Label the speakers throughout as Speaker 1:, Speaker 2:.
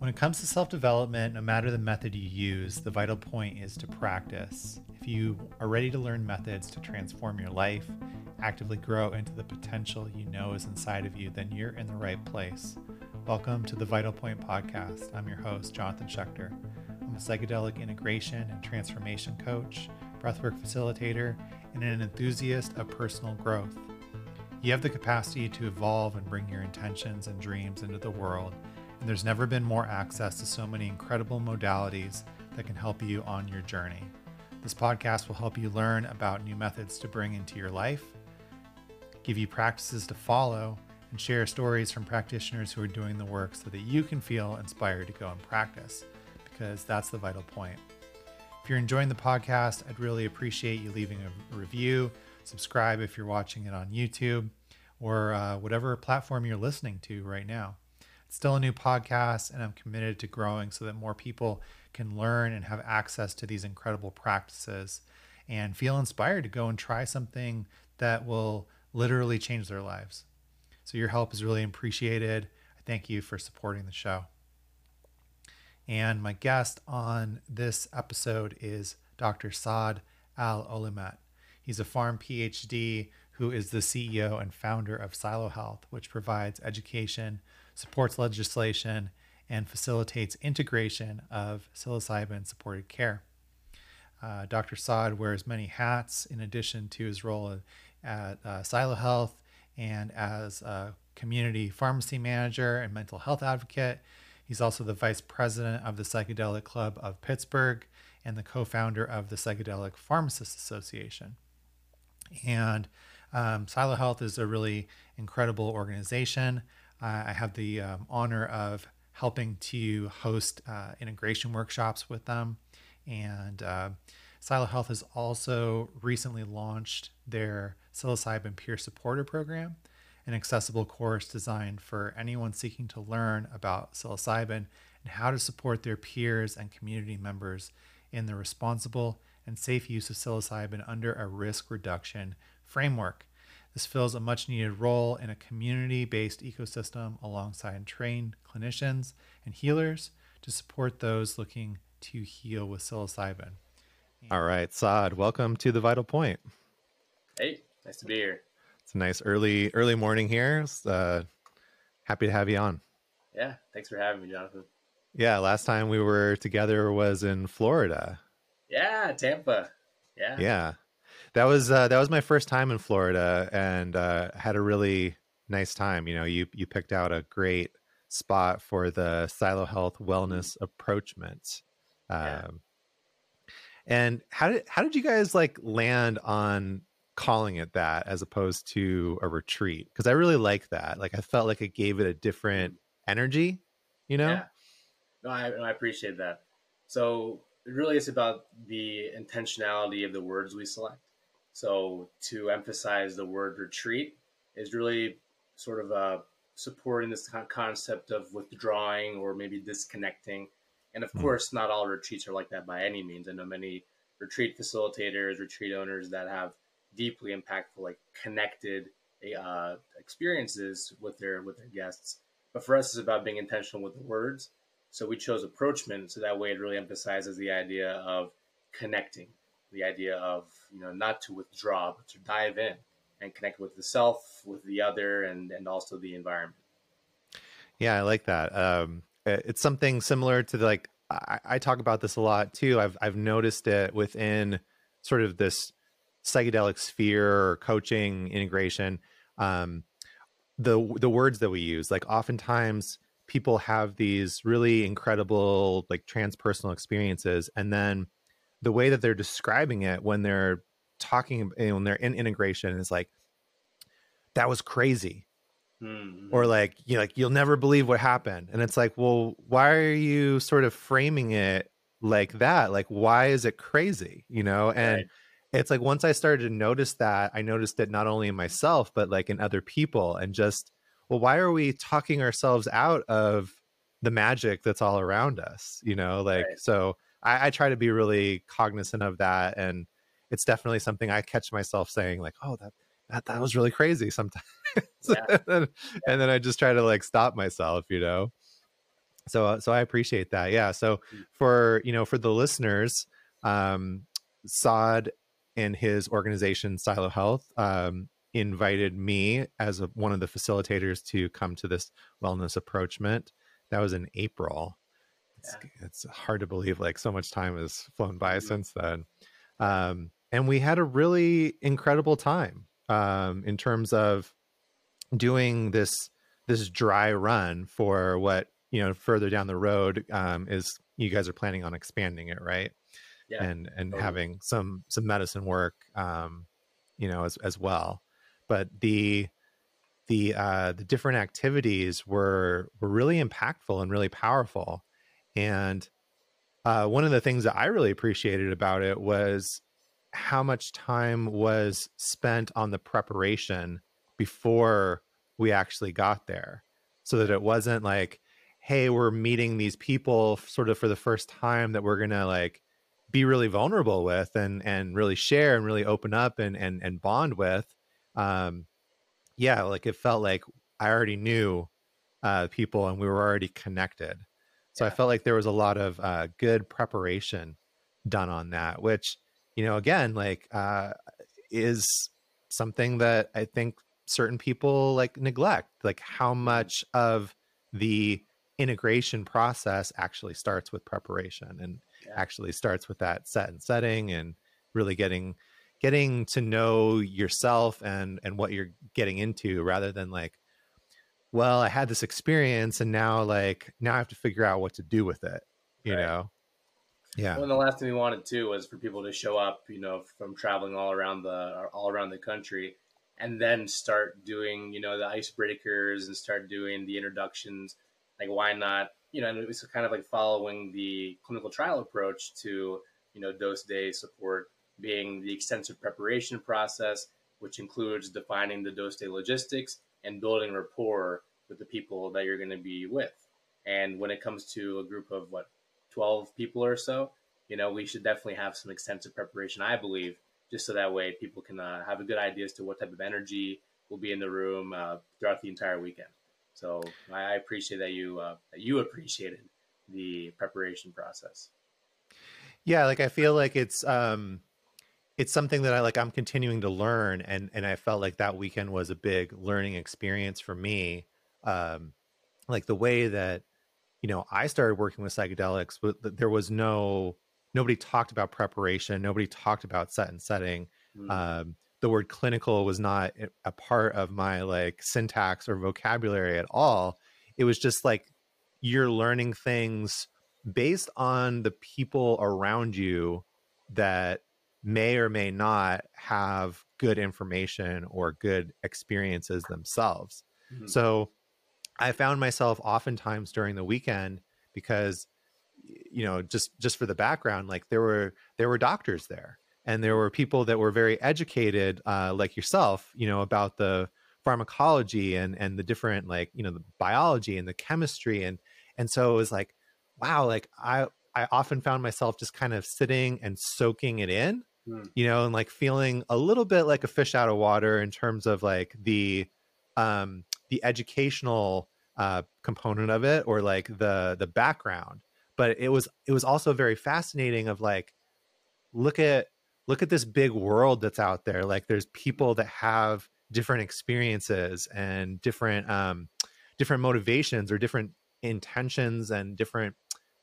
Speaker 1: When it comes to self development, no matter the method you use, the vital point is to practice. If you are ready to learn methods to transform your life, actively grow into the potential you know is inside of you, then you're in the right place. Welcome to the Vital Point Podcast. I'm your host, Jonathan Schechter. I'm a psychedelic integration and transformation coach, breathwork facilitator, and an enthusiast of personal growth. You have the capacity to evolve and bring your intentions and dreams into the world and there's never been more access to so many incredible modalities that can help you on your journey. This podcast will help you learn about new methods to bring into your life, give you practices to follow, and share stories from practitioners who are doing the work so that you can feel inspired to go and practice, because that's the vital point. If you're enjoying the podcast, I'd really appreciate you leaving a review, subscribe if you're watching it on YouTube, or uh, whatever platform you're listening to right now. It's still a new podcast, and I'm committed to growing so that more people can learn and have access to these incredible practices and feel inspired to go and try something that will literally change their lives. So, your help is really appreciated. I thank you for supporting the show. And my guest on this episode is Dr. Saad Al Olimet. He's a farm PhD who is the CEO and founder of Silo Health, which provides education supports legislation, and facilitates integration of psilocybin supported care. Uh, Dr. Saad wears many hats in addition to his role at uh, Silo Health and as a community pharmacy manager and mental health advocate. He's also the vice president of the Psychedelic Club of Pittsburgh and the co founder of the Psychedelic Pharmacists Association. And um, Silo Health is a really incredible organization. I have the um, honor of helping to host uh, integration workshops with them. And uh, Silo Health has also recently launched their psilocybin peer supporter program, an accessible course designed for anyone seeking to learn about psilocybin and how to support their peers and community members in the responsible and safe use of psilocybin under a risk reduction framework. This fills a much needed role in a community based ecosystem alongside trained clinicians and healers to support those looking to heal with psilocybin.
Speaker 2: All right, Saad, welcome to the Vital Point.
Speaker 3: Hey, nice to be here.
Speaker 2: It's a nice early early morning here. Uh, happy to have you on.
Speaker 3: Yeah, thanks for having me, Jonathan.
Speaker 2: Yeah, last time we were together was in Florida.
Speaker 3: Yeah, Tampa. Yeah.
Speaker 2: Yeah that was uh, that was my first time in Florida, and uh, had a really nice time. You know, you you picked out a great spot for the Silo Health Wellness Approachment. Um, yeah. And how did how did you guys like land on calling it that as opposed to a retreat? Because I really like that. Like I felt like it gave it a different energy. You know. Yeah.
Speaker 3: No, I, I appreciate that. So it really is about the intentionality of the words we select. So to emphasize the word retreat is really sort of uh, supporting this concept of withdrawing or maybe disconnecting. And of mm. course, not all retreats are like that by any means. I know many retreat facilitators, retreat owners that have deeply impactful, like connected uh, experiences with their with their guests. But for us, it's about being intentional with the words. So we chose approachment, so that way it really emphasizes the idea of connecting, the idea of you know not to withdraw but to dive in and connect with the self with the other and and also the environment.
Speaker 2: Yeah i like that. Um it's something similar to the, like I, I talk about this a lot too. I've i've noticed it within sort of this psychedelic sphere or coaching integration. Um the the words that we use like oftentimes people have these really incredible like transpersonal experiences and then the way that they're describing it when they're talking you know, when they're in integration is like that was crazy. Mm-hmm. or like you know, like you'll never believe what happened. And it's like well why are you sort of framing it like that? Like why is it crazy? You know? And right. it's like once i started to notice that i noticed it not only in myself but like in other people and just well why are we talking ourselves out of the magic that's all around us? You know? Like right. so I, I, try to be really cognizant of that, and it's definitely something I catch myself saying like, "Oh, that that that was really crazy." Sometimes, yeah. and, then, yeah. and then I just try to like stop myself, you know.
Speaker 1: So so I appreciate that. Yeah. So
Speaker 3: Mm.
Speaker 1: for you know for the listeners, um, Saad and his organization Silo Health um, invited me as a, one of the facilitators to come to this wellness approachment. That was in April. It's, it's hard to believe like so much time has flown by
Speaker 3: Mhm.
Speaker 1: since then. Um, and we had a really incredible time um, in terms of doing this this dry run for what you know further down the road um, is you guys are planning on expanding it right
Speaker 3: Yeah.
Speaker 1: and and
Speaker 3: totally.
Speaker 1: having some some medicine work um, you know as as well but the the uh the different activities were were really impactful and really powerful and uh one of the things that i really appreciated about it was how much time was spent on the preparation before we actually got there. So that it wasn't like hey we're meeting these people sort of for the first time that we're gonna like be really vulnerable with and and really share and really open up and and and bond with. Um yeah like it felt like i already knew uh people and we were already connected so i felt like there was a lot of uh good preparation done on that which you know again like uh is something that i think certain people like neglect like how much of the integration process actually starts with preparation and
Speaker 3: Yeah.
Speaker 1: actually starts with that set and setting and really getting getting to know yourself and and what you're getting into rather than like well i had this experience and now like now i have to figure out what to do with it you
Speaker 3: Right.
Speaker 1: know yeah
Speaker 3: Well, and the last thing we wanted too was for people to show up, you know, from traveling all around the all around the country, and then start doing, you know, the icebreakers and start doing the introductions. Like, why not? You know, and it was kind of like following the clinical trial approach to, you know, dose day support being the extensive preparation process, which includes defining the dose day logistics and building rapport with the people that you're going to be with. And when it comes to a group of what 12 people or so, you know, we should definitely have some extensive preparation, I believe, just so that way people can uh, have a good idea as to what type of energy will be in the room uh, throughout the entire weekend. So I appreciate that you uh, that you appreciated the preparation process.
Speaker 1: yeah like i feel like it's um it's something that i like i'm continuing to learn and and i felt like that weekend was a big learning experience for me um like the way that you know i started working with psychedelics but there was no nobody talked about preparation nobody talked about set and setting
Speaker 3: Mm.
Speaker 1: um the word clinical was not a- a part of my like syntax or vocabulary at all it was just like you're learning things based on the people around you that may or may not have good information or good experiences themselves
Speaker 3: Mhm.
Speaker 1: so I found myself oftentimes during the weekend because you know just just for the background like there were there were doctors there and there were people that were very educated uh, like yourself you know about the pharmacology and and the different like you know the biology and the chemistry and and so it was like wow like i i often found myself just kind of sitting and soaking it in
Speaker 3: Hmm.
Speaker 1: you know and like feeling a little bit like a fish out of water in terms of like the um the educational uh component of it or like the the background. But it was it was also very fascinating of like look at look at this big world that's out there. Like there's people that have different experiences and different um different motivations or different intentions and different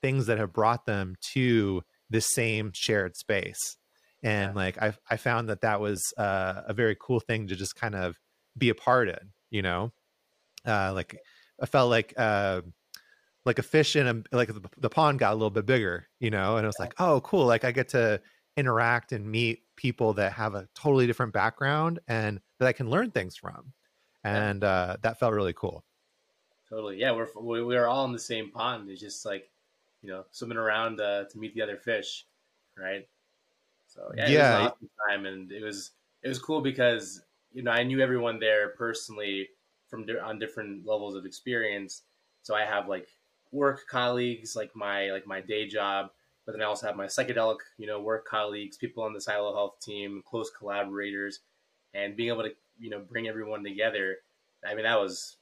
Speaker 1: things that have brought them to the same shared space and
Speaker 3: Yeah.
Speaker 1: like i i found that that was uh, a very cool thing to just kind of be a part in you know uh like i felt like uh like a fish in a like the, the pond got a little bit bigger you know and it was like oh cool like i get to interact and meet people that have a totally different background and that i can learn things from
Speaker 3: Yeah.
Speaker 1: and uh that felt really cool
Speaker 3: Totally. Yeah, we're we- we're all in the same pond. It's just like, you know, swimming around uh, to meet the other fish, right? So yeah, it was an awesome time, and it was it was cool because you know I knew everyone there personally from di- on different levels of experience. So I have like work colleagues, like my like my day job, but then I also have my psychedelic, you know, work colleagues, people on the Silo Health team, close collaborators, and being able to you know bring everyone together. I mean, that was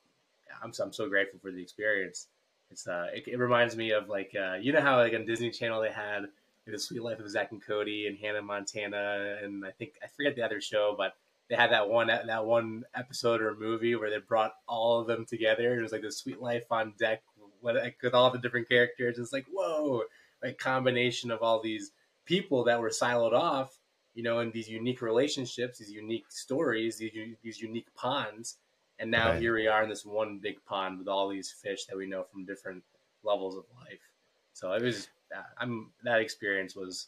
Speaker 3: I'm so, I'm so grateful for the experience. It's uh, it, it reminds me of like uh, you know how like on Disney Channel they had the Suite Life of Zack and Cody and Hannah Montana, and I think I forget the other show, but they had that one that one episode or movie where they brought all of them together. It was like the Suite Life on Deck with, with all the different characters. It's like whoa, like combination of all these people that were siloed off, you know, in these unique relationships, these unique stories, these these unique ponds. And now right. here we are in this one big pond with all these fish that we know from different levels of life. So it was, I'm that experience was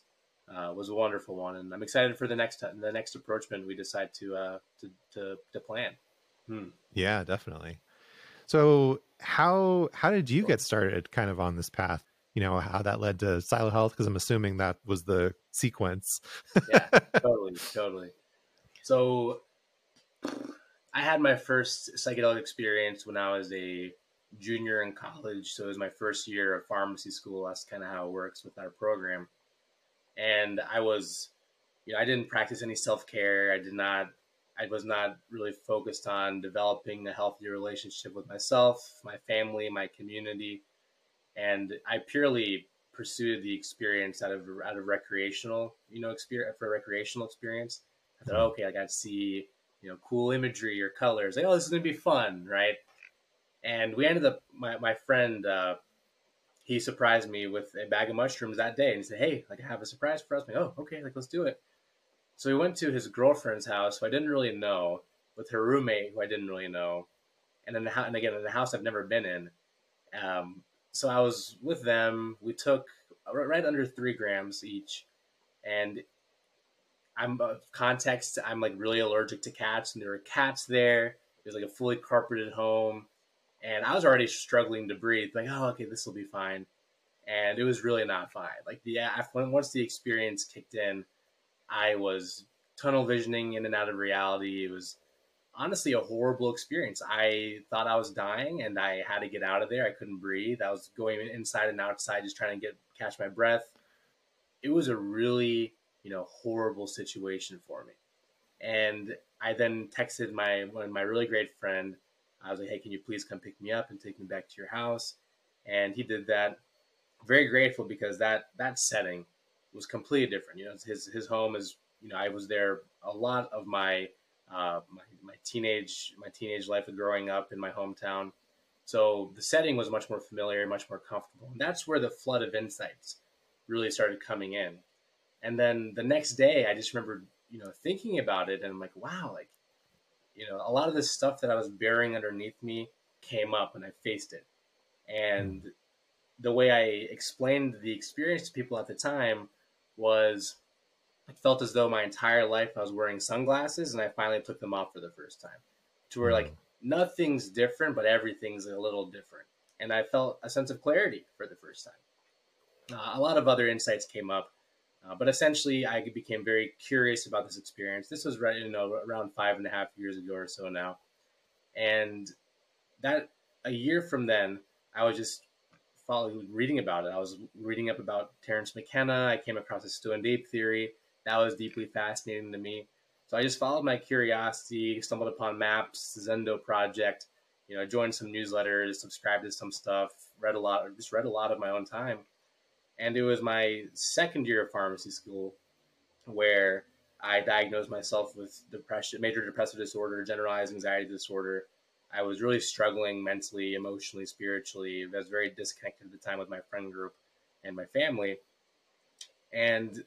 Speaker 3: uh, was a wonderful one, and I'm excited for the next the next approachment we decide to uh, to, to to plan.
Speaker 1: Hmm. Yeah, definitely. So how how did you get started kind of on this path? You know how that led to Silo Health because I'm assuming that was the sequence.
Speaker 3: yeah, totally, totally. So I had my first psychedelic experience when I was a junior in college. So it was my first year of pharmacy school. That's kind of how it works with our program. And I was, you know, I didn't practice any self care. I did not, I was not really focused on developing a healthy relationship with myself, my family, my community. And I purely pursued the experience out of out of recreational, you know, experience for recreational experience. I thought, mm-hmm. okay, I got to see you know, cool imagery or colors. Like, oh, this is gonna be fun, right? And we ended up. My my friend, uh, he surprised me with a bag of mushrooms that day, and he said, "Hey, like I have a surprise for us." I'm like, oh, okay, like let's do it. So we went to his girlfriend's house, who I didn't really know, with her roommate, who I didn't really know, and then the, and again in the house I've never been in. Um, so I was with them. We took right under three grams each, and I'm uh, context. I'm like really allergic to cats, and there were cats there. It was like a fully carpeted home, and I was already struggling to breathe. Like, oh, okay, this will be fine, and it was really not fine. Like the once the experience kicked in, I was tunnel visioning in and out of reality. It was honestly a horrible experience. I thought I was dying, and I had to get out of there. I couldn't breathe. I was going inside and outside, just trying to get catch my breath. It was a really you know, horrible situation for me. And I then texted my one my really great friend. I was like, "Hey, can you please come pick me up and take me back to your house?" And he did that. Very grateful because that that setting was completely different. You know, his his home is. You know, I was there a lot of my uh, my, my teenage my teenage life of growing up in my hometown. So the setting was much more familiar, much more comfortable, and that's where the flood of insights really started coming in. And then the next day, I just remember, you know, thinking about it, and I'm like, wow, like, you know, a lot of this stuff that I was burying underneath me came up, and I faced it. And the way I explained the experience to people at the time was, it felt as though my entire life I was wearing sunglasses, and I finally took them off for the first time. To where like nothing's different, but everything's a little different, and I felt a sense of clarity for the first time. Uh, a lot of other insights came up uh, but essentially, I became very curious about this experience. This was right, you know, around five and a half years ago or so now, and that a year from then, I was just following, reading about it. I was reading up about Terence McKenna. I came across the Stoned ape theory. That was deeply fascinating to me. So I just followed my curiosity, stumbled upon MAPS, Zendo project, you know, joined some newsletters, subscribed to some stuff, read a lot, just read a lot of my own time and it was my second year of pharmacy school where I diagnosed myself with depression, major depressive disorder, generalized anxiety disorder. I was really struggling mentally, emotionally, spiritually. I was very disconnected at the time with my friend group and my family. And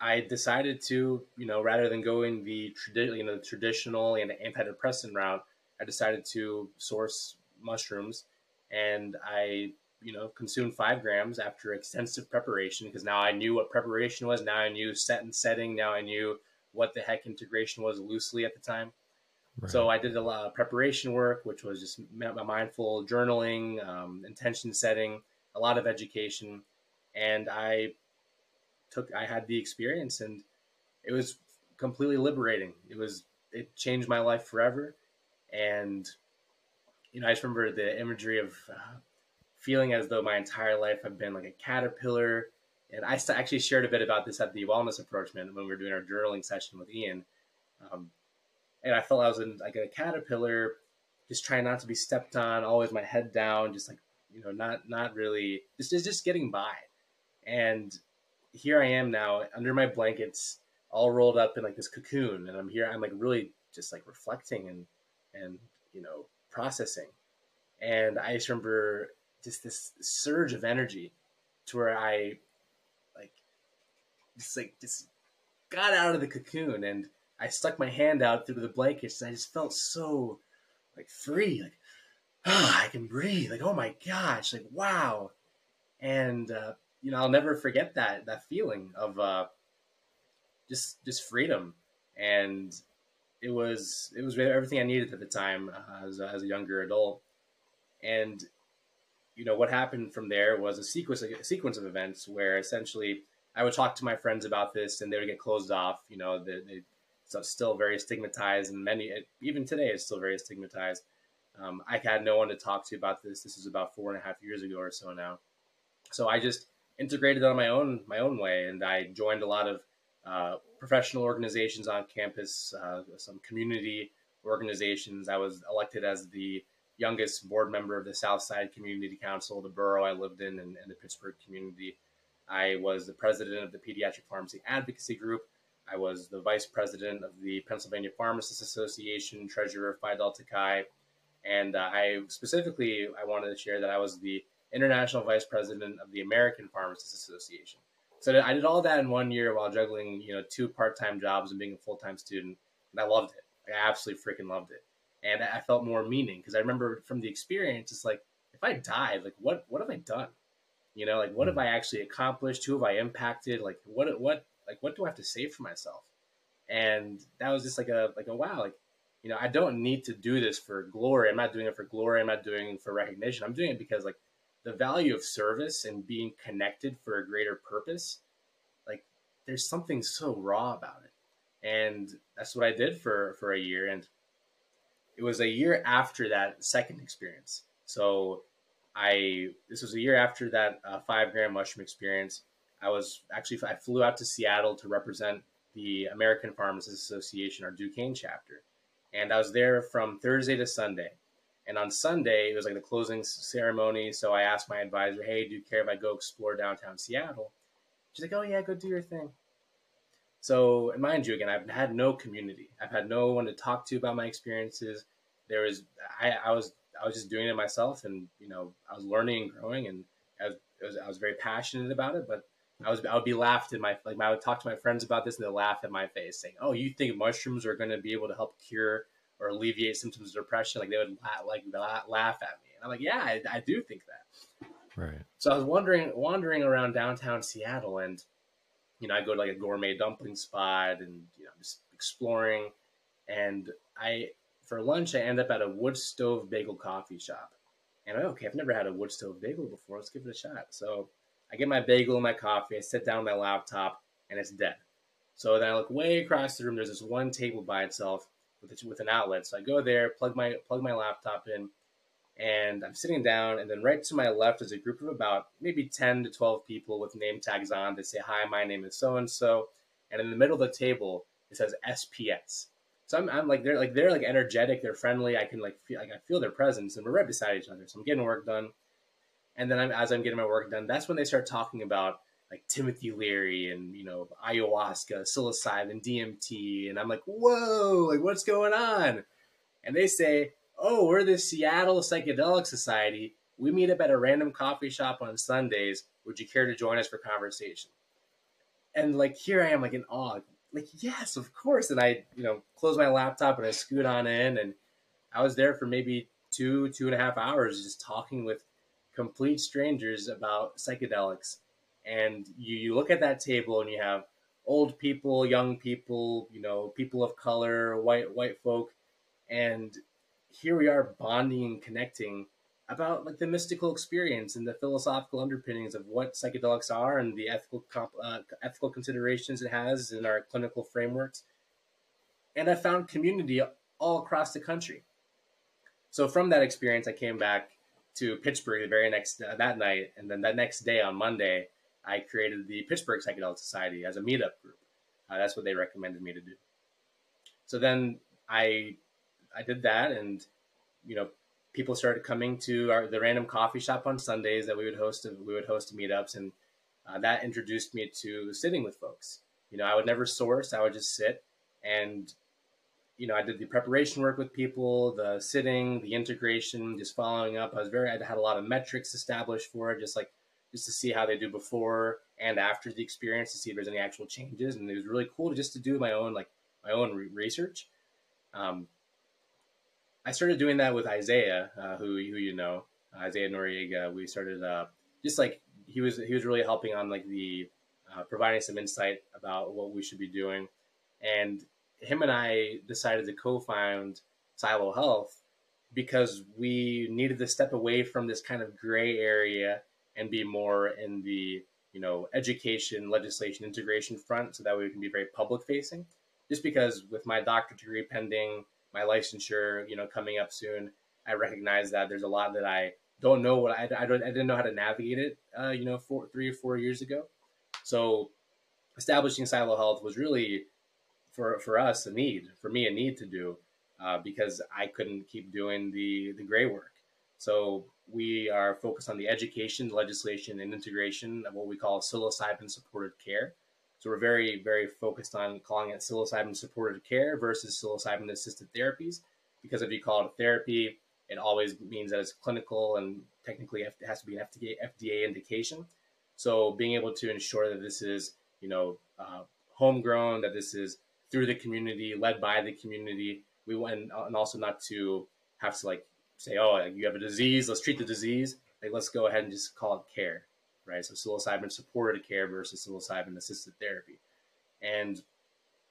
Speaker 3: I decided to, you know, rather than going the tradi- you know, the traditional and antidepressant route, I decided to source mushrooms and I you know, consumed five grams after extensive preparation because now I knew what preparation was. Now I knew set and setting. Now I knew what the heck integration was loosely at the time. Right. So I did a lot of preparation work, which was just my mindful journaling, um, intention setting, a lot of education, and I took I had the experience, and it was completely liberating. It was it changed my life forever, and you know I just remember the imagery of uh, feeling as though my entire life I've been like a caterpillar. And I actually shared a bit about this at the wellness approachment when we were doing our journaling session with Ian. Um, and I felt I was in, like a caterpillar, just trying not to be stepped on, always my head down, just like you know, not not really. Just just getting by, and here I am now under my blankets, all rolled up in like this cocoon, and I'm here. I'm like really just like reflecting and and you know processing, and I just remember just this surge of energy to where I like just like just got out of the cocoon and I stuck my hand out through the blankets and I just felt so like free, like ah, I can breathe. Like oh my gosh, like wow, and uh, you know I'll never forget that that feeling of uh, just just freedom, and it was it was everything I needed at the time uh, as, as a younger adult, and you know what happened from there was a sequence a sequence of events where essentially I would talk to my friends about this and they would get closed off. You know, they, they it's still very stigmatized, and many even today it's still very stigmatized. Um, I had no one to talk to about this. This is about four and a half years ago or so now. So I just integrated on my own my own way, and I joined a lot of uh, professional organizations on campus, uh, some community organizations. I was elected as the youngest board member of the Southside Community Council, the borough I lived in, and, and the Pittsburgh community. I was the president of the Pediatric Pharmacy Advocacy Group. I was the vice president of the Pennsylvania Pharmacists Association, treasurer of Phi Delta Chi, and uh, I specifically I wanted to share that I was the international vice president of the American Pharmacists Association. So I did all that in one year while juggling, you know, two part-time jobs and being a full-time student, and I loved it. I absolutely freaking loved it, and I felt more meaning because I remember from the experience, it's like if I died, like what what have I done? You know, like what have mm. I actually accomplished? Who have I impacted? Like what what like what do I have to say for myself? And that was just like a like a wow, like you know, I don't need to do this for glory. I'm not doing it for glory. I'm not doing it for recognition. I'm doing it because like the value of service and being connected for a greater purpose, like there's something so raw about it. And that's what I did for for a year. And it was a year after that second experience. So I this was a year after that uh, five gram mushroom experience. I was actually I flew out to Seattle to represent the American Pharmacists Association, our Duquesne chapter, and I was there from Thursday to Sunday. And on Sunday, it was like the closing ceremony. So I asked my advisor, "Hey, do you care if I go explore downtown Seattle?" She's like, "Oh yeah, go do your thing." So, and mind you, again, I've had no community. I've had no one to talk to about my experiences. There was, I, I was I was just doing it myself, and you know, I was learning and growing, and I was, was, I was very passionate about it. But I was I would be laughed in my like I would talk to my friends about this, and they'd laugh at my face, saying, "Oh, you think mushrooms are going to be able to help cure or alleviate symptoms of depression?" Like they would like laugh at me, and I'm like, "Yeah, I, I do think that."
Speaker 1: Right.
Speaker 3: So I was wandering wandering around downtown Seattle, and you know, I go to like a gourmet dumpling spot, and you know, just exploring, and I for lunch, I end up at a wood stove bagel coffee shop. And I'm okay, I've never had a wood stove bagel before. Let's give it a shot. So I get my bagel and my coffee. I sit down on my laptop, and it's dead. So then I look way across the room. There's this one table by itself with with an outlet. So I go there, plug my plug my laptop in, and I'm sitting down. And then right to my left is a group of about maybe 10 to 12 people with name tags on. They say, "Hi, my name is so and so." And in the middle of the table, it says SPS. So I'm, I'm like they're like they're like energetic, they're friendly. I can like feel like I feel their presence, and we're right beside each other. So I'm getting work done, and then I'm, as I'm getting my work done, that's when they start talking about like Timothy Leary and you know ayahuasca, psilocybin, DMT, and I'm like, whoa, like what's going on? And they say, oh, we're the Seattle Psychedelic Society. We meet up at a random coffee shop on Sundays. Would you care to join us for conversation? And like here I am, like in awe like yes of course and i you know close my laptop and i scoot on in and i was there for maybe two two and a half hours just talking with complete strangers about psychedelics and you, you look at that table and you have old people young people you know people of color white white folk and here we are bonding and connecting about like the mystical experience and the philosophical underpinnings of what psychedelics are and the ethical uh, ethical considerations it has in our clinical frameworks. And I found community all across the country. So from that experience, I came back to Pittsburgh the very next uh, that night, and then that next day on Monday, I created the Pittsburgh Psychedelic Society as a meetup group. Uh, that's what they recommended me to do. So then I I did that, and you know people started coming to our, the random coffee shop on Sundays that we would host. We would host meetups, and uh, that introduced me to sitting with folks. You know, I would never source; I would just sit, and you know, I did the preparation work with people, the sitting, the integration, just following up. I was very, I had a lot of metrics established for it, just like just to see how they do before and after the experience to see if there's any actual changes. And it was really cool just to do my own like my own re- research. Um, I started doing that with Isaiah, uh, who who you know, Isaiah Noriega. We started uh, just like he was he was really helping on like the uh, providing some insight about what we should be doing, and him and I decided to co-found Silo Health because we needed to step away from this kind of gray area and be more in the you know education, legislation, integration front, so that we can be very public facing. Just because with my doctorate degree pending, my licensure, you know, coming up soon, I recognize that there's a lot that I don't know what I, I don't I didn't know how to navigate it, uh, you know, four, three or four years ago. So establishing Silo Health was really for for us a need, for me a need to do, uh, because I couldn't keep doing the the gray work. So we are focused on the education, legislation, and integration of what we call psilocybin supported care. So we're very, very focused on calling it psilocybin supported care versus psilocybin assisted therapies, because if you call it a therapy, it always means that it's clinical and technically it has to be an FDA, FDA indication. So being able to ensure that this is, you know, uh, homegrown, that this is through the community, led by the community. We want, and also not to have to like say, oh, you have a disease, let's treat the disease. Like, let's go ahead and just call it care, right? So psilocybin supported care versus psilocybin assisted therapy. And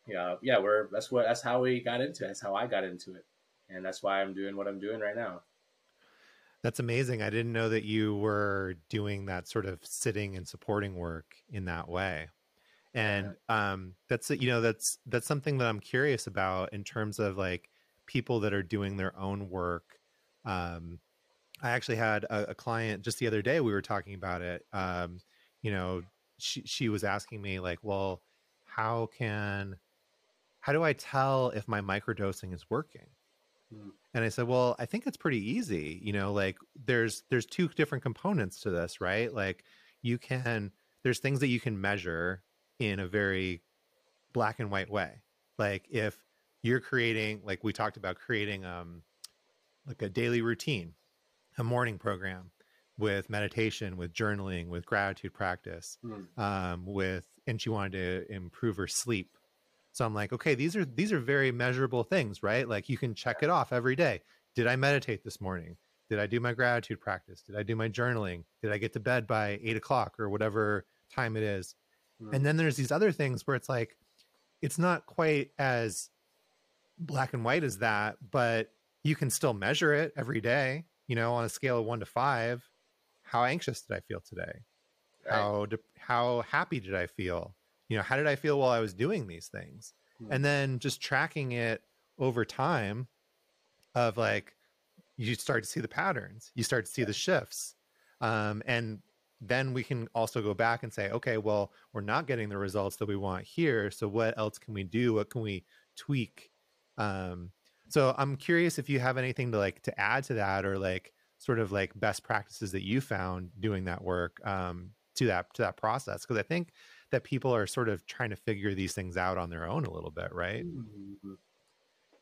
Speaker 3: yeah, yeah, we're that's what that's how we got into it. That's how I got into it, and that's why I'm doing what I'm doing right now.
Speaker 1: That's amazing. I didn't know that you were doing that sort of sitting and supporting work in that way and um, that's you know that's that's something that i'm curious about in terms of like people that are doing their own work um, i actually had a, a, client just the other day we were talking about it um, you know she, she was asking me like well how can how do i tell if my microdosing is working hmm. and i said well i think it's pretty easy you know like there's there's two different components to this right like you can there's things that you can measure in a very black and white way. Like if you're creating, like we talked about creating um like a daily routine, a morning program with meditation, with journaling, with gratitude practice, mm. um, with and she wanted to improve her sleep. So I'm like, okay, these are these are very measurable things, right? Like you can check it off every day. Did I meditate this morning? Did I do my gratitude practice? Did I do my journaling? Did I get to bed by eight o'clock or whatever time it is? Mm. And then there's these other things where it's like, it's not quite as black and white as that, but you can still measure it every day, you know, on a scale of one to five. How anxious did I feel today? Right. How, de- how happy did I feel? You know, how did I feel while I was doing these things? Mm. And then just tracking it over time of like, you start to see the patterns, you start to see the shifts. Um, and then we can also go back and say, okay, well, we're not getting the results that we want here. So what else can we do? What can we tweak? Um, so I'm curious if you have anything to like to add to that or like sort of like best practices that you found doing that work um, to that to that process because I think that people are sort of trying to figure these things out on their own a little bit, right? Mm-hmm.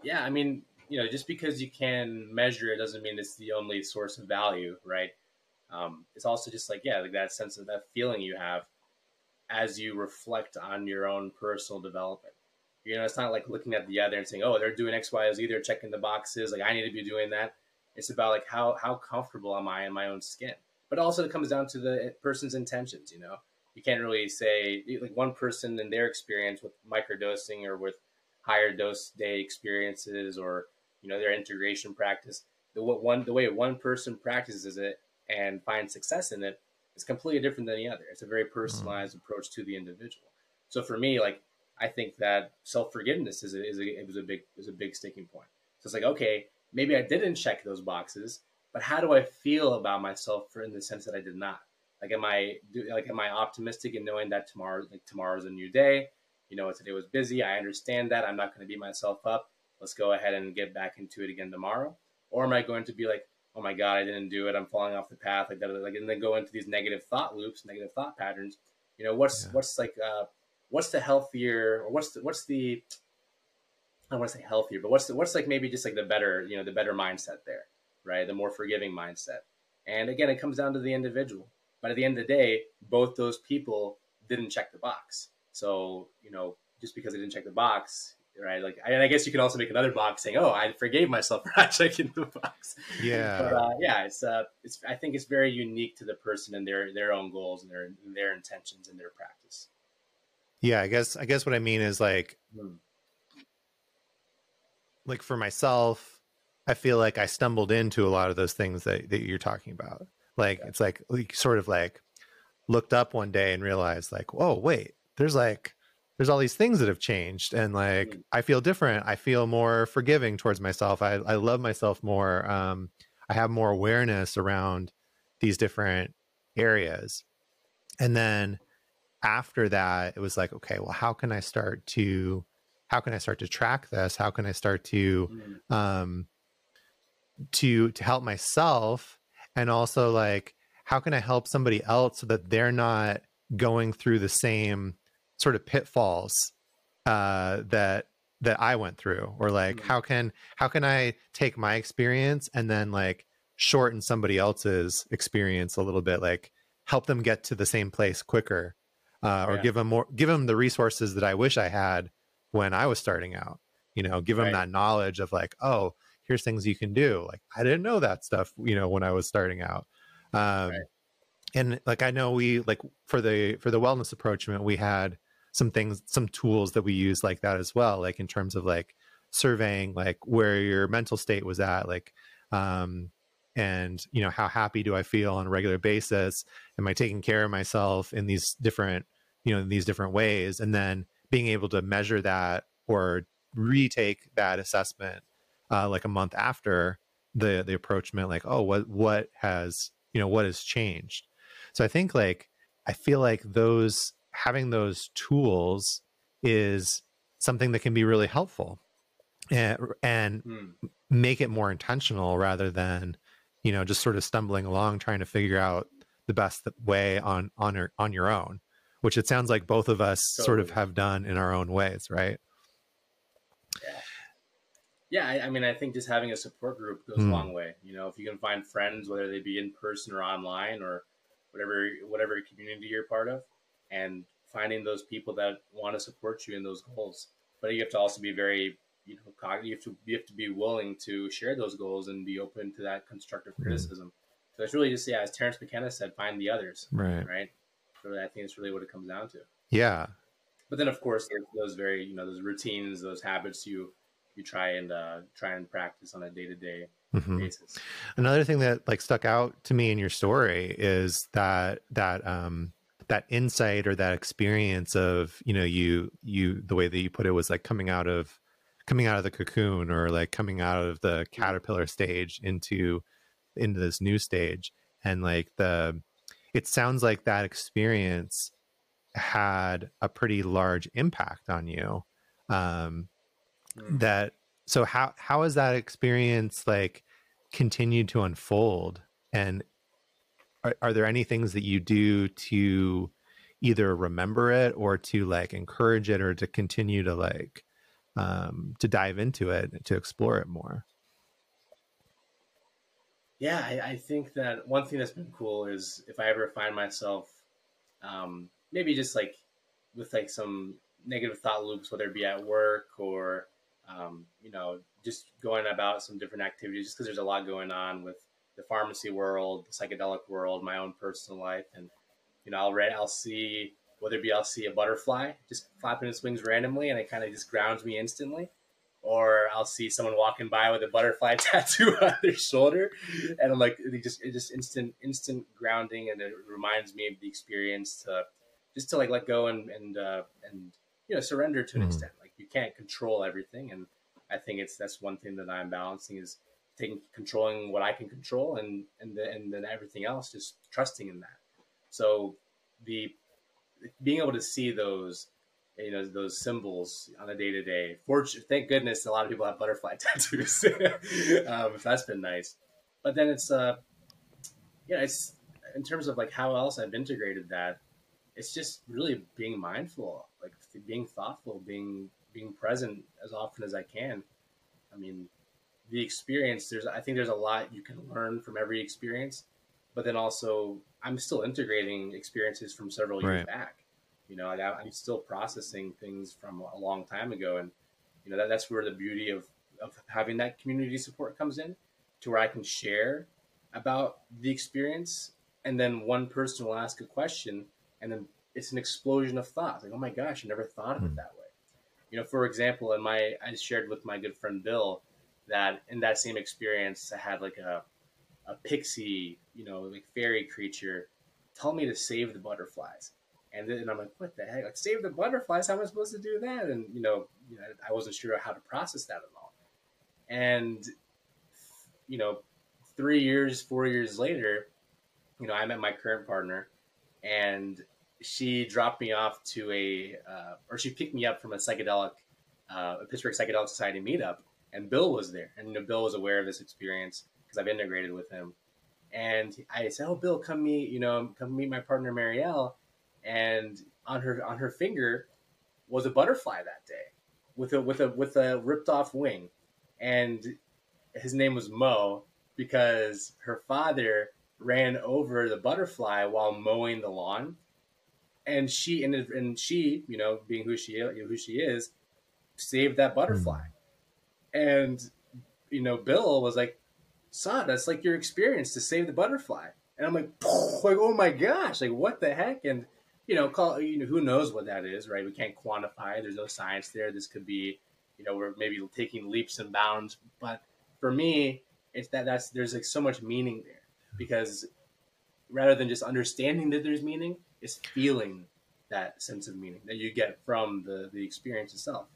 Speaker 3: Yeah, I mean, you know, just because you can measure it doesn't mean it's the only source of value, right? um, it's also just like yeah like that sense of that feeling you have as you reflect on your own personal development you know it's not like looking at the other and saying oh they're doing x y z they're checking the boxes like i need to be doing that it's about like how how comfortable am i in my own skin but also it comes down to the person's intentions you know you can't really say like one person in their experience with microdosing or with higher dose day experiences or you know their integration practice the what one the way one person practices it and finds success in it is completely different than the other. It's a very personalized mm. approach to the individual. So for me, like I think that self forgiveness is a, is a it was a big is a big sticking point. So it's like okay, maybe I didn't check those boxes, but how do I feel about myself for in the sense that I did not? Like am I like am I optimistic in knowing that tomorrow like tomorrow's a new day? You know, today was busy. I understand that. I'm not going to beat myself up. Let's go ahead and get back into it again tomorrow. Or am I going to be like, oh my god, I didn't do it, I'm falling off the path, like that, like, and then go into these negative thought loops, negative thought patterns. You know, what's yeah. what's like, uh, what's the healthier, or what's the what's the I don't want to say healthier, but what's the, what's like maybe just like the better, you know, the better mindset there, right? The more forgiving mindset. And again, it comes down to the individual. But at the end of the day, both those people didn't check the box. So, you know, just because they didn't check the box, right? Like, and I guess you could also make another box saying, "Oh, I forgave myself for not checking the box."
Speaker 1: Yeah,
Speaker 3: but, uh, yeah. It's uh, it's. I think it's very unique to the person and their their own goals and their and their intentions and their practice.
Speaker 1: Yeah, I guess I guess what I mean is like, hmm. like for myself, I feel like I stumbled into a lot of those things that that you're talking about. Like, yeah. it's like, like sort of like looked up one day and realized like, whoa, wait, there's like there's all these things that have changed and like mm. i feel different i feel more forgiving towards myself i, I love myself more um, i have more awareness around these different areas and then after that it was like okay well how can i start to how can i start to track this how can i start to mm. um to to help myself and also like how can i help somebody else so that they're not going through the same sort of pitfalls uh, that that I went through, or like mm-hmm. how can how can I take my experience and then like shorten somebody else's experience a little bit, like help them get to the same place quicker, uh, or yeah. give them more, give them the resources that I wish I had when I was starting out. You know, give them right. that knowledge of like, oh, here's things you can do. Like I didn't know that stuff, you know, when I was starting out. Um, right. And like I know we like for the for the wellness approachment we had some things some tools that we use like that as well like in terms of like surveying like where your mental state was at like um and you know how happy do i feel on a regular basis? Am i taking care of myself in these different you know in these different ways? And then being able to measure that or retake that assessment uh, like a month after the the approachment like oh what what has you know what has changed? So i think like i feel like those having those tools is something that can be really helpful and, and mm. make it more intentional rather than you know just sort of stumbling along trying to figure out the best way on on your on your own which it sounds like both of us totally. sort of have done in our own ways right
Speaker 3: yeah yeah I, I, mean i think just having a support group goes mm. a hmm. long way you know if you can find friends whether they be in person or online or whatever whatever community you're part of and finding those people that want to support you in those goals. But you have to also be very, you know, you have to you have to be willing to share those goals and be open to that constructive mm-hmm. criticism. So it's really just yeah, as Terence McKenna said, find the others.
Speaker 1: Right.
Speaker 3: Right. So I think it's really what it comes down to.
Speaker 1: Yeah.
Speaker 3: But then of course there's those very you know those routines, those habits you you try and uh, try and practice on a day to day basis.
Speaker 1: Another thing that like stuck out to me in your story is that that um that insight or that experience of you know you you the way that you put it was like coming out of coming out of the cocoon or like coming out of the caterpillar stage into into this new stage. And like the it sounds like that experience had a pretty large impact on you um mm. that so how how has that experience like continued to unfold? And are, are there any things that you do to either remember it or to like encourage it or to continue to like um to dive into it to explore it more.
Speaker 3: Yeah I, I, think that one thing that's been cool is if i ever find myself um maybe just like with like some negative thought loops whether it be at work or um, you know just going about some different activities just because there's a lot going on with the pharmacy world, the psychedelic world, my own personal life, and you know, I'll read, I'll see whether it be I'll see a butterfly just flapping its wings randomly, and it kind of just grounds me instantly, or I'll see someone walking by with a butterfly tattoo on their shoulder, and I'm like, it just it just instant instant grounding, and it reminds me of the experience to just to like let go and and uh, and you know surrender to an mm-hmm. extent. Like you can't control everything, and I think it's that's one thing that I'm balancing is taking controlling what I can control and and the, and then everything else just trusting in that. So the being able to see those you know those symbols on a day to day. Thank goodness, a lot of people have butterfly tattoos. um, that's been nice. but then it's uh, yeah, it's in terms of like how else I've integrated that. It's just really being mindful, like being thoughtful, being being present as often as I can. I mean, the experience. There's I think there's a lot you can learn from every experience, but then also I'm still integrating experiences from several years right. back. You know, I, I'm still processing things from a long time ago, and you know that, that's where the beauty of of having that community support comes in, to where I can share about the experience, and then one person will ask a question, and then it's an explosion of thoughts. Like, oh my gosh, I never thought of it hmm. that way. You know, for example, in my I shared with my good friend Bill that in that same experience, I had like a a pixie, you know, like fairy creature, tell me to save the butterflies. And then I'm like, what the heck? Like, save the butterflies? How am I supposed to do that? And you know, you know, I wasn't sure how to process that at all. And you know, three years, four years later, you know, I met my current partner, and she dropped me off to a, uh, or she picked me up from a psychedelic, uh, a Pittsburgh Psychedelic Society meetup, and Bill was there, and you know, Bill was aware of this experience because I've integrated with him. And I said, "Oh, Bill, come meet you know, come meet my partner Marielle." And on her on her finger was a butterfly that day, with a with a with a ripped off wing, and his name was Mo because her father ran over the butterfly while mowing the lawn, and she and, and she, you know, being who she who she is, saved that butterfly. Mm. And you know, Bill was like, "Son, that's like your experience to save the butterfly." And I'm like, like, oh my gosh, like what the heck? And you know, call you know, who knows what that is, right? We can't quantify. There's no science there. This could be, you know, we're maybe taking leaps and bounds. But for me, it's that that's there's like so much meaning there because rather than just understanding that there's meaning, it's feeling that sense of meaning that you get from the the experience itself.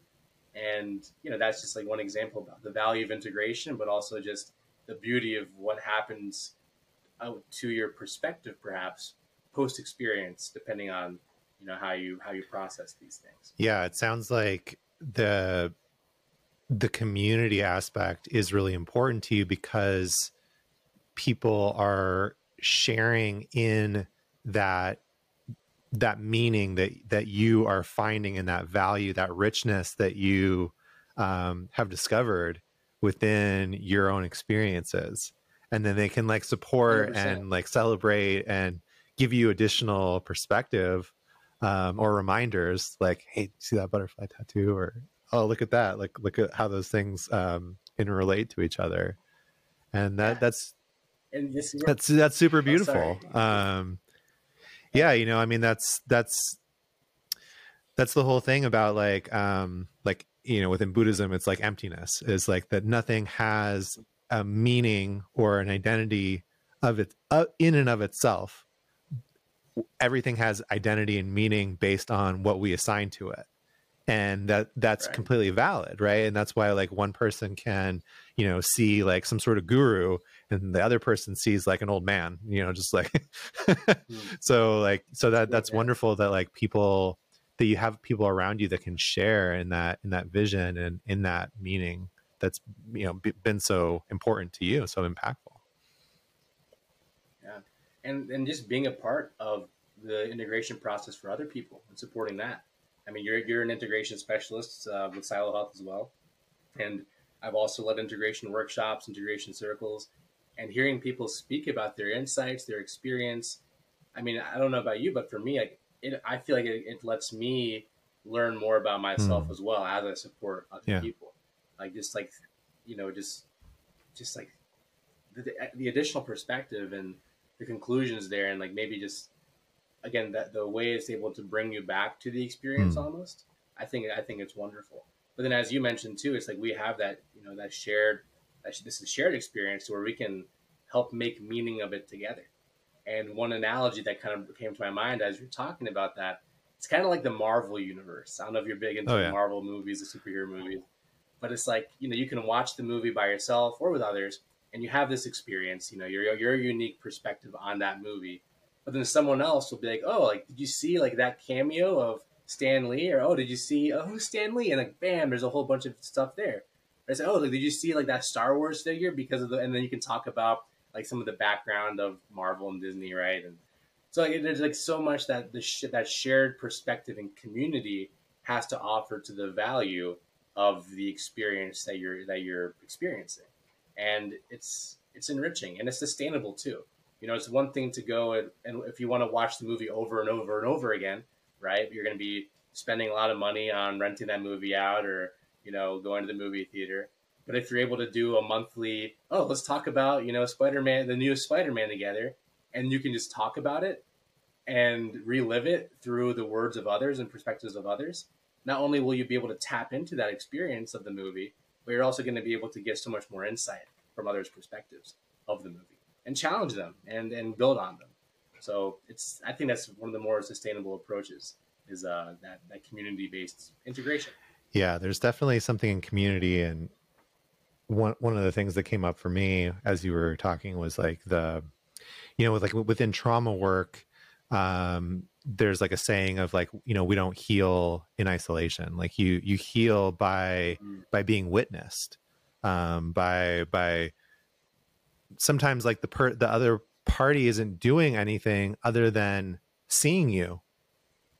Speaker 3: And you know that's just like one example about the value of integration, but also just the beauty of what happens out to your perspective, perhaps post experience, depending on you know how you how you process these things.
Speaker 1: Yeah, it sounds like the the community aspect is really important to you because people are sharing in that that meaning that that you are finding in that value that richness that you um, have discovered within your own experiences and then they can like support 100%. and like celebrate and give you additional perspective um, or reminders like hey see that butterfly tattoo? or oh look at that. Like look at how those things um, can relate to each other. And that yeah. that's and this that's that's super oh, beautiful. Oh, um yeah you know i mean that's that's that's the whole thing about like um like you know within buddhism it's like emptiness is like that nothing has a meaning or an identity of it uh, in and of itself everything has identity and meaning based on what we assign to it and that that's right. completely valid right and that's why like one person can you know see like some sort of guru and the other person sees like an old man you know just like mm. so like so that that's yeah. wonderful that like people that you have people around you that can share in that in that vision and in that meaning that's you know been so important to you so impactful.
Speaker 3: Yeah. And and just being a part of the integration process for other people and supporting that. I mean, you're you're an integration specialist uh, with Silo Health as well, and I've also led integration workshops, integration circles, and hearing people speak about their insights, their experience. I mean, I don't know about you, but for me, like, it, I feel like it, it, lets me learn more about myself mm. as well as I support other yeah. people. Like just like, you know, just just like the, the additional perspective and the conclusions there, and like maybe just again that the way it's able to bring you back to the experience mm. almost i think i think it's wonderful but then as you mentioned too it's like we have that you know that shared that this is shared experience where we can help make meaning of it together and one analogy that kind of came to my mind as you're talking about that it's kind of like the marvel universe i don't know if you're big into oh, yeah. marvel movies the superhero movies but it's like you know you can watch the movie by yourself or with others and you have this experience you know your, your unique perspective on that movie but then someone else will be like, "Oh, like did you see like that cameo of Stan Lee?" Or "Oh, did you see oh who's Stan Lee?" And like, bam, there's a whole bunch of stuff there. I say, "Oh, like did you see like that Star Wars figure?" Because of the, and then you can talk about like some of the background of Marvel and Disney, right? And so like, there's like so much that the sh- that shared perspective and community has to offer to the value of the experience that you're that you're experiencing, and it's it's enriching and it's sustainable too. You know, it's one thing to go and, and if you want to watch the movie over and over and over again, right? You're going to be spending a lot of money on renting that movie out or you know going to the movie theater. But if you're able to do a monthly, oh, let's talk about you know Spider-Man, the newest Spider-Man together, and you can just talk about it and relive it through the words of others and perspectives of others. Not only will you be able to tap into that experience of the movie, but you're also going to be able to get so much more insight from others' perspectives of the movie and challenge them and and build on them. So it's I think that's one of the more sustainable approaches is uh, that that community based integration.
Speaker 1: Yeah, there's definitely something in community, and one one of the things that came up for me as you were talking was like the, you know, with like within trauma work, um, there's like a saying of like you know we don't heal in isolation, like you you heal by mm. by being witnessed, um, by by sometimes like the per the other party isn't doing anything other than seeing you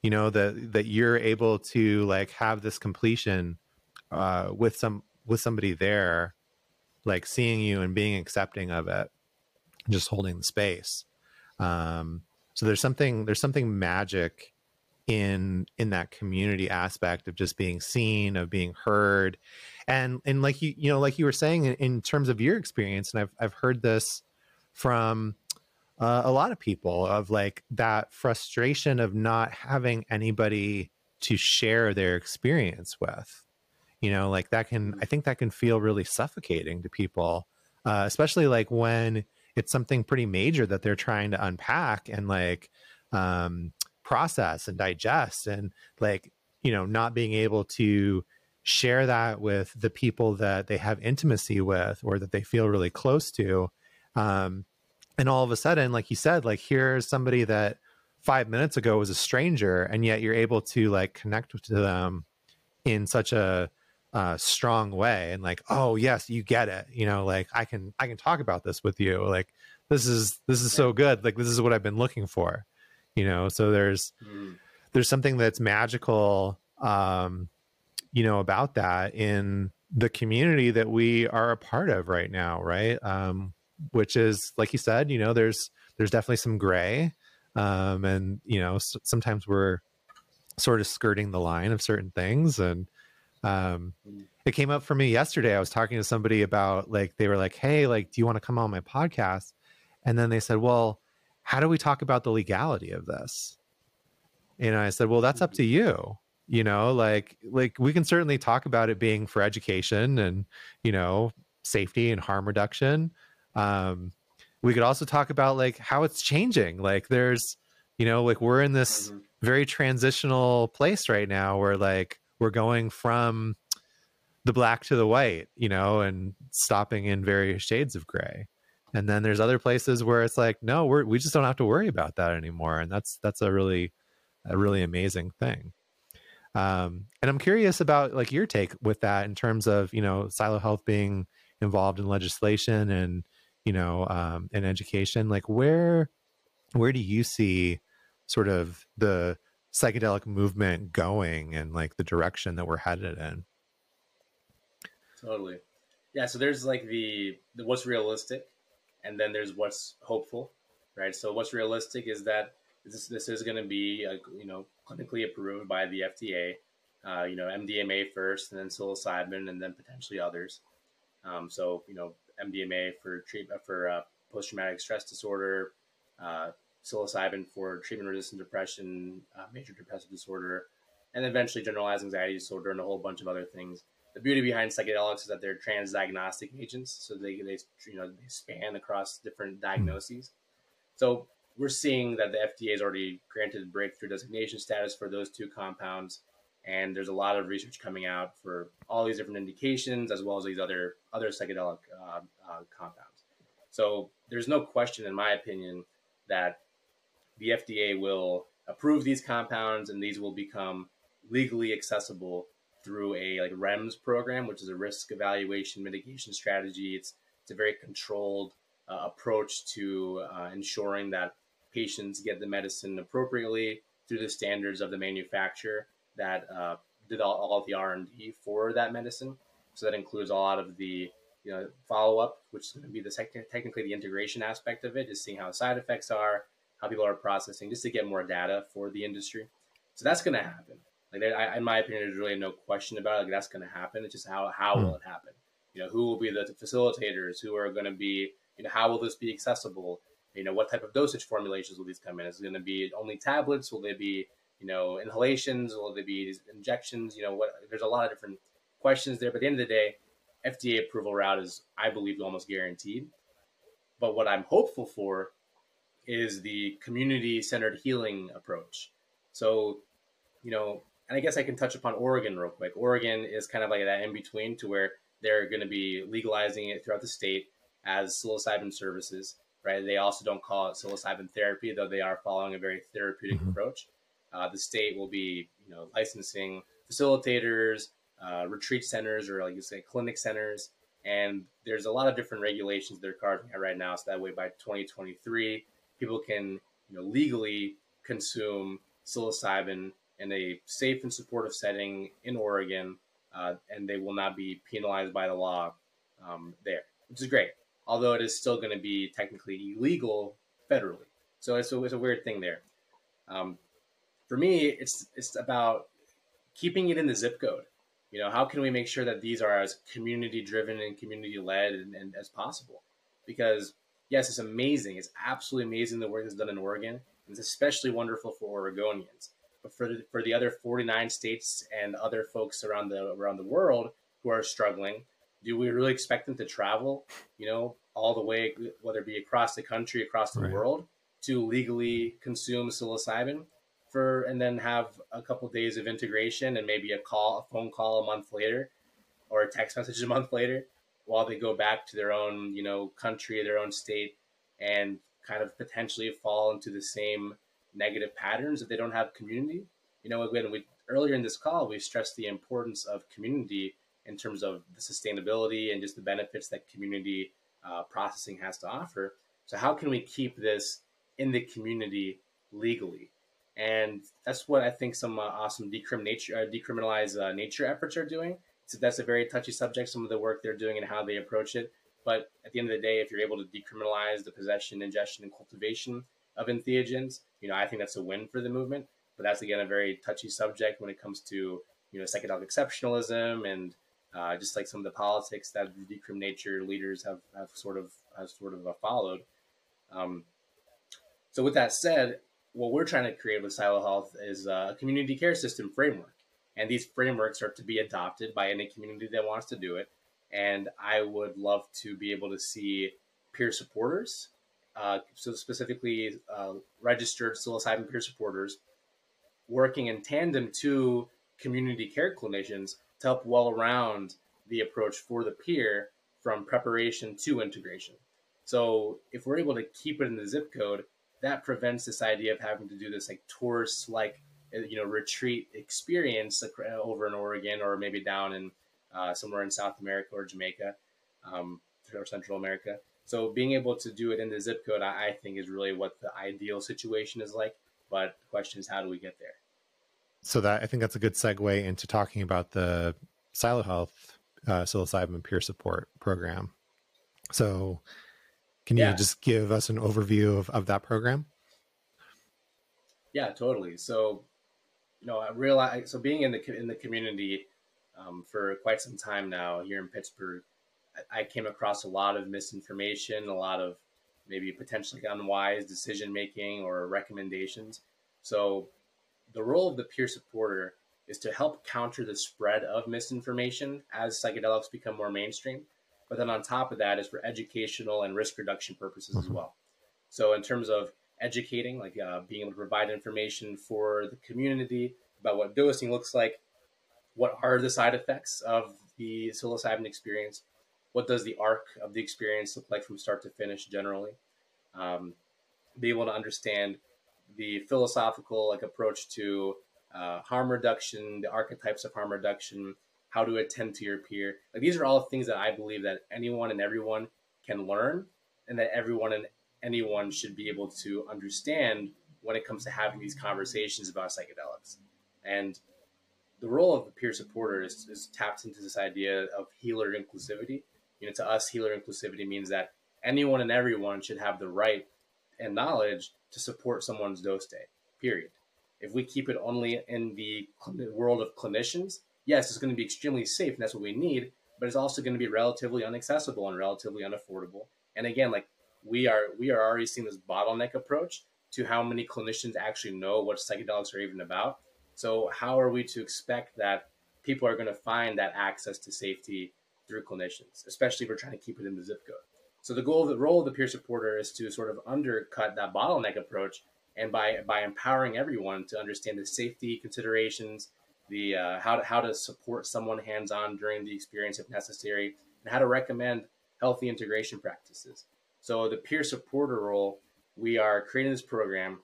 Speaker 1: you know that that you're able to like have this completion uh with some with somebody there like seeing you and being accepting of it just holding the space. Um so there's something there's something magic in in that community aspect of just being seen of being heard. And and like you you know like you were saying in, in terms of your experience and i've i've heard this from uh, a lot of people of like that frustration of not having anybody to share their experience with you know like that can i think that can feel really suffocating to people uh, especially like when it's something pretty major that they're trying to unpack and like um, process and digest and like you know not being able to share that with the people that they have intimacy with or that they feel really close to um, and all of a sudden like you said like here's somebody that five minutes ago was a stranger and yet you're able to like connect to them in such a uh, strong way and like oh yes you get it you know like i can i can talk about this with you like this is this is so good like this is what i've been looking for you know so there's mm. there's something that's magical um you know about that in the community that we are a part of right now right um which is like you said you know there's there's definitely some gray um and you know s- sometimes we're sort of skirting the line of certain things and um mm. it came up for me yesterday i was talking to somebody about like they were like hey like do you want to come on my podcast and then they said well how do we talk about the legality of this and i said well that's up to you you know like like we can certainly talk about it being for education and you know safety and harm reduction um we could also talk about like how it's changing like there's you know like we're in this mm-hmm. very transitional place right now where like we're going from the black to the white you know and stopping in various shades of gray. And then there's other places where it's like no we're we just don't have to worry about that anymore. And that's that's a really a really amazing thing. Um, and I'm curious about like your take with that in terms of you know Silo Health being involved in legislation and you know um, in education. Like where where do you see sort of the psychedelic movement going and like the direction that we're headed in?
Speaker 3: Totally. Yeah. So there's like the, the what's realistic, and then there's what's hopeful, right? So what's realistic is that this, this is going to be you know clinically approved by the FDA. Uh, you know, MDMA first, and then psilocybin, and then potentially others. Um, so, you know, MDMA for treatment for uh, post-traumatic stress disorder, uh, psilocybin for treatment-resistant depression, uh, major depressive disorder, and eventually generalized anxiety disorder, and a whole bunch of other things. The beauty behind psychedelics is that they're transdiagnostic agents, so they, they you know they span across different diagnoses. So we're seeing that the FDA has already granted breakthrough designation status for those two compounds, and there's a lot of research coming out for all these different indications as well as these other other psychedelic uh, uh, compounds. So there's no question, in my opinion, that the FDA will approve these compounds and these will become legally accessible through a like REMS program, which is a risk evaluation mitigation strategy. It's it's a very controlled uh, approach to uh, ensuring that patients get the medicine appropriately through the standards of the manufacturer that uh, did all, all the R&D for that medicine. So that includes a lot of the you know follow up, which is going to be the technically the integration aspect of it, is seeing how side effects are, how people are processing, just to get more data for the industry. So that's going to happen. Like I, in my opinion, there's really no question about it. Like that's going to happen. It's just how how mm. will it happen? You know, who will be the facilitators? Who are going to be? You know, how will this be accessible? You know, what type of dosage formulations will these come in? Is it going to be only tablets? Will they be you know inhalations? Will they be injections? You know, what? There's a lot of different questions there. But at the end of the day, FDA approval route is, I believe, almost guaranteed. But what I'm hopeful for is the community centered healing approach. So, you know, and I guess I can touch upon Oregon real quick. Oregon is kind of like that in between to where they're going to be legalizing it throughout the state as psilocybin services, right? They also don't call it psilocybin therapy, though they are following a very therapeutic mm-hmm. approach. Uh, the state will be, you know, licensing facilitators, uh, retreat centers, or like you say, clinic centers, and there's a lot of different regulations they're carving out right now. So that way, by 2023, people can, you know, legally consume psilocybin in a safe and supportive setting in Oregon, uh, and they will not be penalized by the law um, there, which is great. Although it is still going to be technically illegal federally, so it's a, it's a weird thing there. Um, for me, it's it's about keeping it in the zip code. You know, how can we make sure that these are as community driven and community led and, and as possible? Because yes, it's amazing. It's absolutely amazing the work that's done in Oregon. It's especially wonderful for Oregonians. But for the, for the other 49 states and other folks around the around the world who are struggling, do we really expect them to travel, you know, all the way, whether it be across the country, across the right. world, to legally consume psilocybin for, and then have a couple of days of integration and maybe a call, a phone call a month later, or a text message a month later, while they go back to their own, you know, country, their own state, and kind of potentially fall into the same negative patterns if they don't have community. You know, again, we earlier in this call we stressed the importance of community in terms of the sustainability and just the benefits that community uh, processing has to offer. So, how can we keep this in the community legally? And that's what I think some uh, awesome decriminate, uh, decriminalize uh, nature efforts are doing. So that's a very touchy subject, some of the work they're doing and how they approach it. But at the end of the day, if you're able to decriminalize the possession, ingestion, and cultivation of entheogens, you know, I think that's a win for the movement. But that's again a very touchy subject when it comes to you know psychedelic exceptionalism and uh, just like some of the politics that the decrim nature leaders have, have sort of have sort of uh, followed. Um, so with that said, what we're trying to create with Silo Health is a community care system framework, and these frameworks are to be adopted by any community that wants to do it. And I would love to be able to see peer supporters uh, so specifically uh, registered psilocybin peer supporters, working in tandem to community care clinicians to help well around the approach for the peer from preparation to integration. So if we're able to keep it in the zip code, that prevents this idea of having to do this like tourist like you know retreat experience over in Oregon or maybe down in uh, somewhere in South America or Jamaica um, or Central America. So being able to do it in the zip code, I, I think, is really what the ideal situation is like. But the question is, how do we get there?
Speaker 1: So that I think that's a good segue into talking about the Silo Health uh, psilocybin peer support program. So, can you yeah. just give us an overview of, of that program?
Speaker 3: Yeah, totally. So, you know, I realize so being in the in the community um, for quite some time now here in Pittsburgh, I came across a lot of misinformation, a lot of maybe potentially unwise decision making or recommendations. So, the role of the peer supporter is to help counter the spread of misinformation as psychedelics become more mainstream. But then on top of that is for educational and risk reduction purposes mm-hmm. as well. So, in terms of educating, like uh, being able to provide information for the community about what dosing looks like, what are the side effects of the psilocybin experience, what does the arc of the experience look like from start to finish generally um, be able to understand the philosophical like approach to uh, harm reduction the archetypes of harm reduction how to attend to your peer. Like these are all things that i believe that anyone and everyone can learn and that everyone and anyone should be able to understand when it comes to having these conversations about psychedelics. And the role of the peer supporter is, is tapped into this idea of healer inclusivity. You know, to us, healer inclusivity means that anyone and everyone should have the right and knowledge to support someone's dose day, period. If we keep it only in the world of clinicians, yes, it's going to be extremely safe, and that's what we need, but it's also going to be relatively inaccessible and relatively unaffordable. And again, like we are, we are already seeing this bottleneck approach to how many clinicians actually know what psychedelics are even about. So how are we to expect that people are going to find that access to safety through clinicians, especially if we're trying to keep it in the zip code? So the goal, the role of the peer supporter is to sort of undercut that bottleneck approach, and by by empowering everyone to understand the safety considerations, the uh, how to how to support someone hands on during the experience if necessary, and how to recommend healthy integration practices. So the peer supporter role, we are creating this program.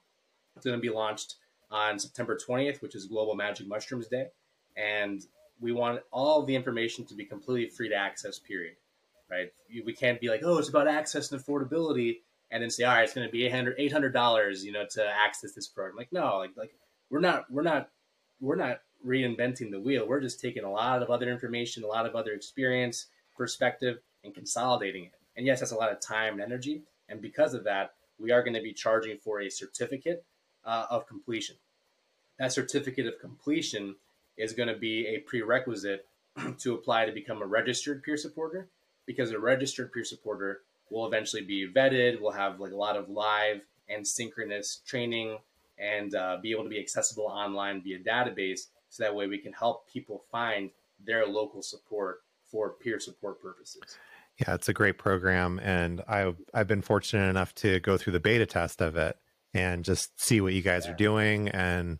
Speaker 3: It's going to be launched on September 20th, which is Global Magic Mushrooms Day, and we want all the information to be completely free to access. Period right? We can't be like, oh, it's about access and affordability, and then say, all right, it's going to be 800 dollars, you know, to access this program. Like, no, like like we're not we're not we're not reinventing the wheel. We're just taking a lot of other information, a lot of other experience, perspective, and consolidating it. And yes, that's a lot of time and energy. And because of that, we are going to be charging for a certificate uh, of completion. That certificate of completion is going to be a prerequisite to apply to become a registered peer supporter because a registered peer supporter will eventually be vetted. We'll have like a lot of live and synchronous training and uh, be able to be accessible online via database. So that way we can help people find their local support for peer support purposes.
Speaker 1: Yeah, it's a great program, and I I've been fortunate enough to go through the beta test of it and just see what you guys are doing, and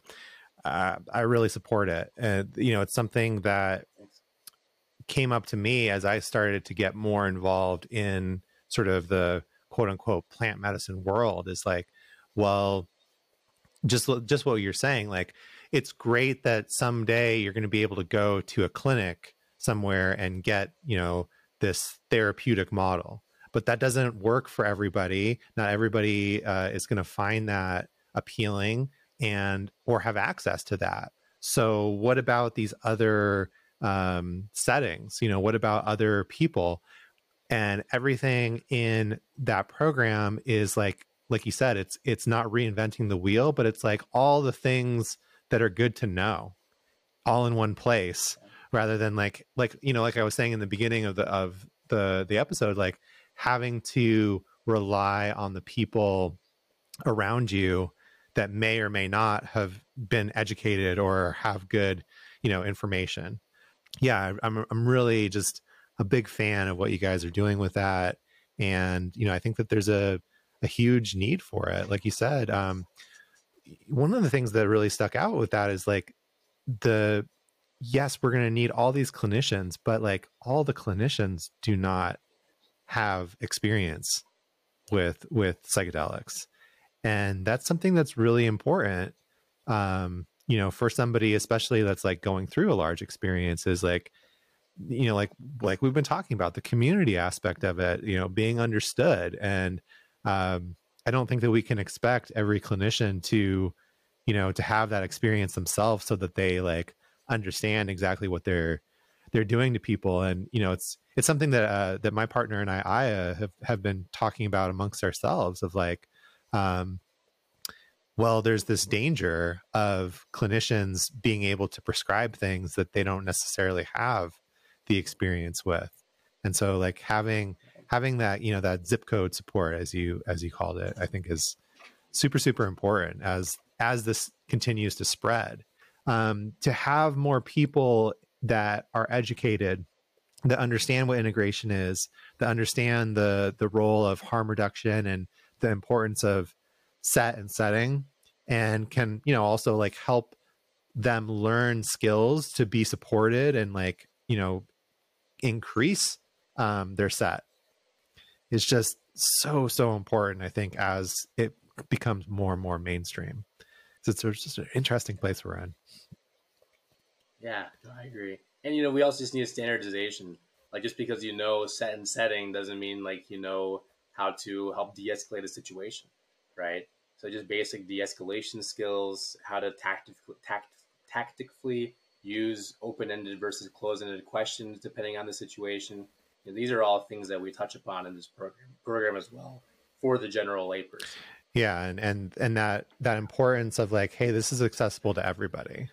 Speaker 1: uh, I really support it. And you know, it's something that came up to me as I started to get more involved in sort of the quote unquote plant medicine world is like, well, just just what you're saying, like it's great that someday you're going to be able to go to a clinic somewhere and get, you know, this therapeutic model. But that doesn't work for everybody. Not everybody uh, is going to find that appealing and or have access to that. So what about these other um, settings you know what about other people and everything in that program is like like you said it's it's not reinventing the wheel but it's like all the things that are good to know all in one place rather than like like you know like i was saying in the beginning of the of the the episode like having to rely on the people around you that may or may not have been educated or have good you know information yeah, I'm I'm really just a big fan of what you guys are doing with that, and you know I think that there's a a huge need for it. Like you said, um, one of the things that really stuck out with that is like the yes, we're going to need all these clinicians, but like all the clinicians do not have experience with with psychedelics, and that's something that's really important. Um, you know for somebody especially that's like going through a large experience is like you know like like we've been talking about the community aspect of it you know being understood and um i don't think that we can expect every clinician to you know to have that experience themselves so that they like understand exactly what they're they're doing to people and you know it's it's something that uh that my partner and i aya have have been talking about amongst ourselves of like um well, there's this danger of clinicians being able to prescribe things that they don't necessarily have the experience with. And so like having having that, you know, that zip code support as you as you called it, I think is super, super important as as this continues to spread. Um, to have more people that are educated that understand what integration is, that understand the the role of harm reduction and the importance of set and setting and can you know also like help them learn skills to be supported and like you know increase um, their set. Is just so so important i think as it becomes more and more mainstream so it's just an interesting place we're in
Speaker 3: yeah i agree and you know we also just need standardization like just because you know set and setting doesn't mean like you know how to help de-escalate a situation, right? So just basic de-escalation skills, how to tactically tact, tactically use open-ended versus closed-ended questions depending on the situation. And these are all things that we touch upon in this program program as well for the general layperson.
Speaker 1: Yeah, and and and that that importance of like, hey, this is accessible to everybody,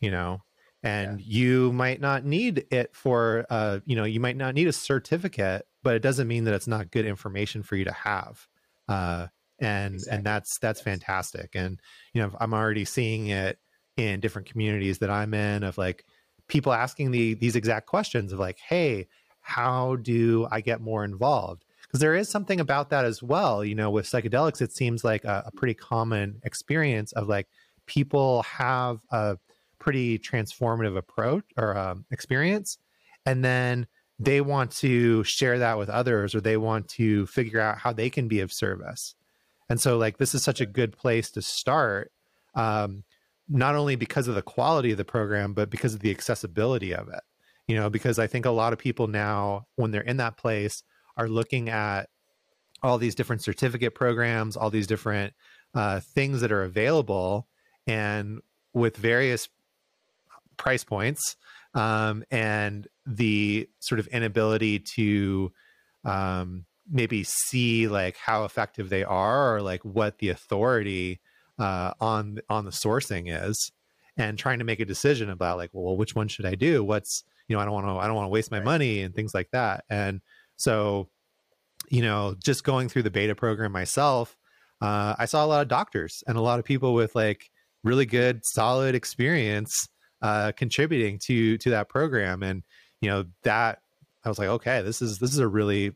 Speaker 1: you know, and yeah. you might not need it for, uh, you know, you might not need a certificate, but it doesn't mean that it's not good information for you to have. Uh, and exactly. and that's that's yes. fantastic. And you know, I'm already seeing it in different communities that I'm in of like people asking the these exact questions of like, hey, how do I get more involved? Because there is something about that as well. You know, with psychedelics, it seems like a, a pretty common experience of like people have a pretty transformative approach or um, experience, and then they want to share that with others or they want to figure out how they can be of service. And so, like, this is such a good place to start. Um, not only because of the quality of the program, but because of the accessibility of it. You know, because I think a lot of people now, when they're in that place, are looking at all these different certificate programs, all these different uh, things that are available, and with various price points um, and the sort of inability to um, maybe see like how effective they are or like what the authority uh, on on the sourcing is and trying to make a decision about like well which one should i do what's you know i don't want to i don't want to waste my right. money and things like that and so you know just going through the beta program myself uh, i saw a lot of doctors and a lot of people with like really good solid experience uh, contributing to to that program. And you know that i was like okay this is this is a really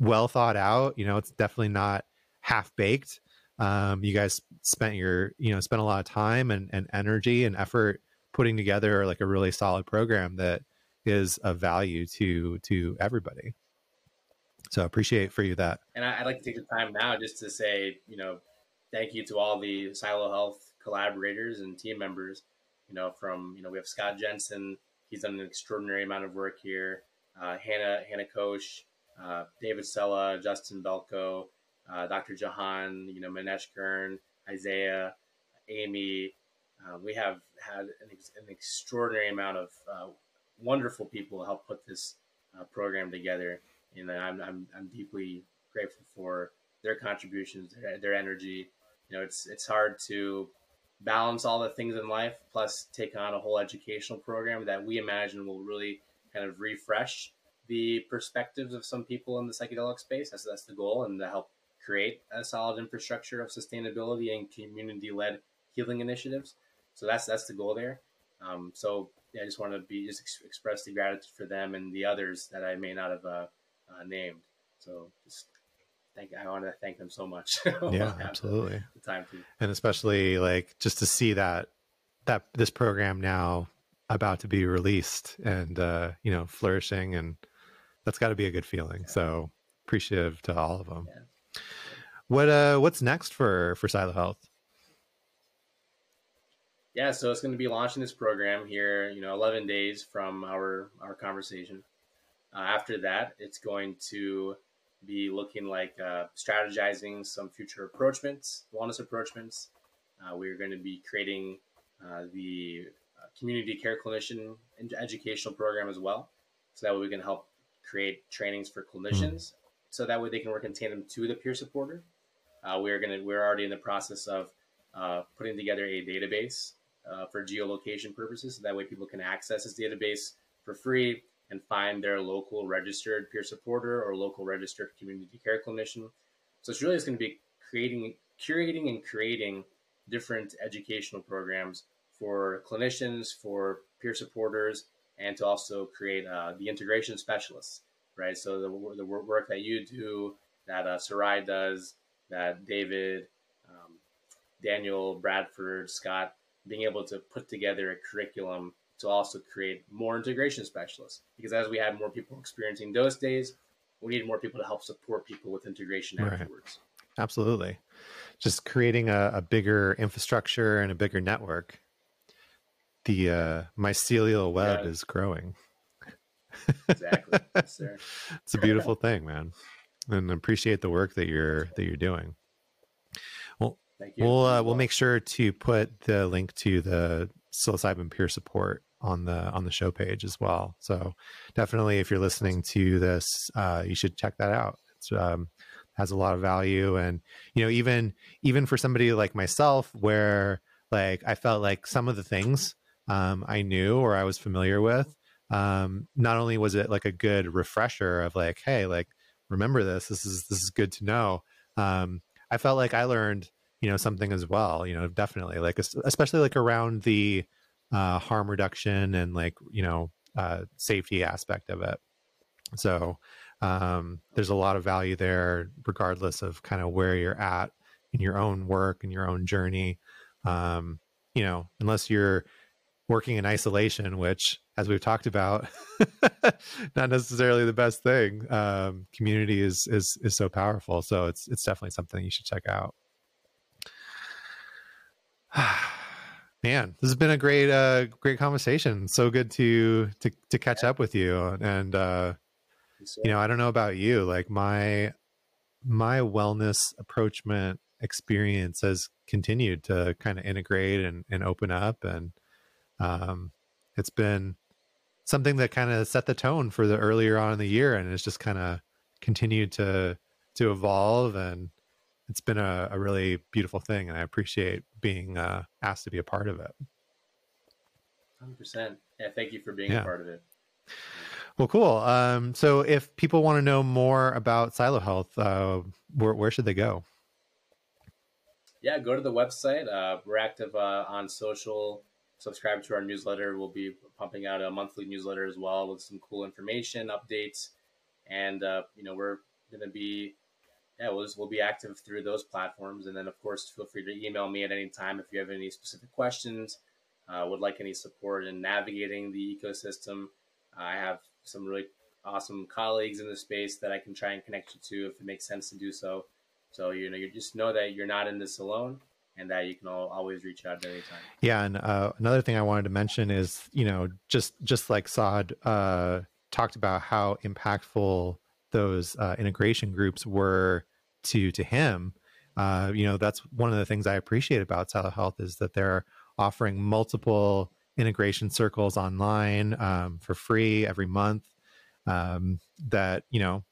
Speaker 1: well thought out you know it's definitely not half baked um, you guys spent your you know spent a lot of time and, and energy and effort putting together like a really solid program that is of value to to everybody so appreciate for you that
Speaker 3: and i'd like to take the time now just to say you know thank you to all the silo health collaborators and team members you know from you know we have scott jensen he's done an extraordinary amount of work here uh, hannah hannah koch uh, david sella justin belko uh, Dr. Jahan, you know, Manesh Kern, Isaiah, Amy. Uh, we have had an, ex- an, extraordinary amount of uh, wonderful people help put this uh, program together. And I'm, I'm, I'm deeply grateful for their contributions, their, their energy. You know, it's, it's hard to balance all the things in life, plus take on a whole educational program that we imagine will really kind of refresh the perspectives of some people in the psychedelic space. That's, that's the goal, and to help create a solid infrastructure of sustainability and community-led healing initiatives. So that's that's the goal there. Um, so yeah, I just want to be just ex- express the gratitude for them and the others that I may not have uh, uh, named. So just thank I want to thank them so much.
Speaker 1: yeah, absolutely.
Speaker 3: The time to.
Speaker 1: And especially like just to see that that this program now about to be released and uh, you know flourishing and that's got to be a good feeling. Yeah. So appreciative to all of them. Yeah. What uh what's next for for Silo Health?
Speaker 3: Yeah, so it's going to be launching this program here, you know, 11 days from our our conversation. Uh, after that, it's going to be looking like uh, strategizing some future approachments, wellness approachments. Uh, we're going to be creating uh, the uh, community care clinician educational program as well, so that way we can help create trainings for clinicians, so that way they can work in tandem to the peer supporter. Uh, we're gonna we're already in the process of putting together a database for geolocation purposes, so that way people can access this database for free and find their local registered peer supporter or local registered community care clinician. So it's really just going to be creating, curating, and creating different educational programs for clinicians, for peer supporters, and to also create uh, the integration specialists, right? So the, the work that you do, that uh, Sarai does, that David, um, Daniel, Bradford, Scott, being able to put together a curriculum to also create more integration specialists. Because as we have more people experiencing those days, we need more people to help support people with integration right. afterwards.
Speaker 1: Absolutely. Just creating a, a, bigger infrastructure and a bigger network. The uh, mycelial web yeah. is growing.
Speaker 3: exactly. Yes,
Speaker 1: it's a beautiful thing, man. and appreciate the work that you're that you're doing. Well,
Speaker 3: Thank you.
Speaker 1: we'll uh, we'll make sure to put the link to the psilocybin peer support on the on the show page as well. So definitely, if you're listening to this, uh, you should check that out. It's um, has a lot of value, and you know, even even for somebody like myself, where like I felt like some of the things um, I knew or I was familiar with, um, not only was it like a good refresher of like, hey, like remember this, this is this is good to know. Um, I felt like I learned you know something as well. You know, definitely like especially like around the uh, harm reduction and like you know uh, safety aspect of it. So um, there's a lot of value there, regardless of kind of where you're at in your own work and your own journey. Um, you know, unless you're working in isolation, which, as we've talked about, not necessarily the best thing. Um, community is is is so powerful, so it's it's definitely something you should check out. man this has been a great uh great conversation. So good to to to catch up with you. And uh you know i don't know about you like my my wellness approachment experience has continued to kind of integrate and, and open up. And um it's been something that kind of set the tone for the earlier on in the year. And it's just kind of continued to to evolve. And it's been a, a really beautiful thing, and I appreciate being uh, asked to be a part of it.
Speaker 3: Hundred percent. Yeah, thank you for being yeah. a part of it.
Speaker 1: Well, cool. Um, so, if people want to know more about Silo Health, uh, where, where should they go?
Speaker 3: Yeah, go to the website. Uh, we're active uh, on social. Subscribe to our newsletter. We'll be pumping out a monthly newsletter as well with some cool information, updates, and uh, you know we're going to be yeah, we'll, just, we'll be active through those platforms. And then, of course, feel free to email me at any time if you have any specific questions, uh, would like any support in navigating the ecosystem. I have some really awesome colleagues in the space that I can try and connect you to if it makes sense to do so. So, you know, you just know that you're not in this alone and that you can all, always reach out at any time.
Speaker 1: Yeah. And uh, another thing I wanted to mention is, you know, just, just like Saad uh, talked about how impactful those uh, integration groups were to to him uh, you know that's one of the things i appreciate about Silo Health is that they're offering multiple integration circles online um, for free every month um, that you know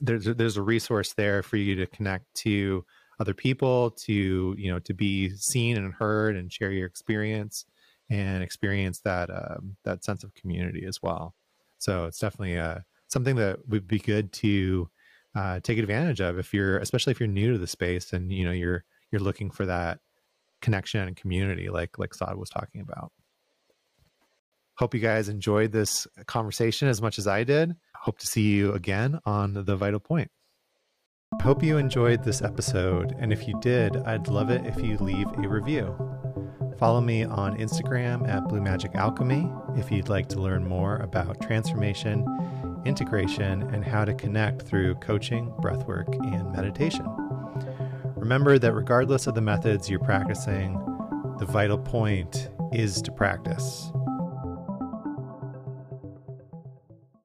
Speaker 1: there's there's a resource there for you to connect to other people to you know to be seen and heard and share your experience and experience that um, that sense of community as well. So it's definitely uh, something that would be good to uh, take advantage of if you're especially if you're new to the space and you know you're you're looking for that connection and community like like Saad was talking about. Hope you guys enjoyed this conversation as much as I did. Hope to see you again on the Vital Point. Hope you enjoyed this episode, and if you did, I'd love it if you leave a review. Follow me on Instagram at Blue Magic Alchemy if you'd like to learn more about transformation integration, and how to connect through coaching, breathwork, and meditation. Remember that regardless of the methods you're practicing, the vital point is to practice.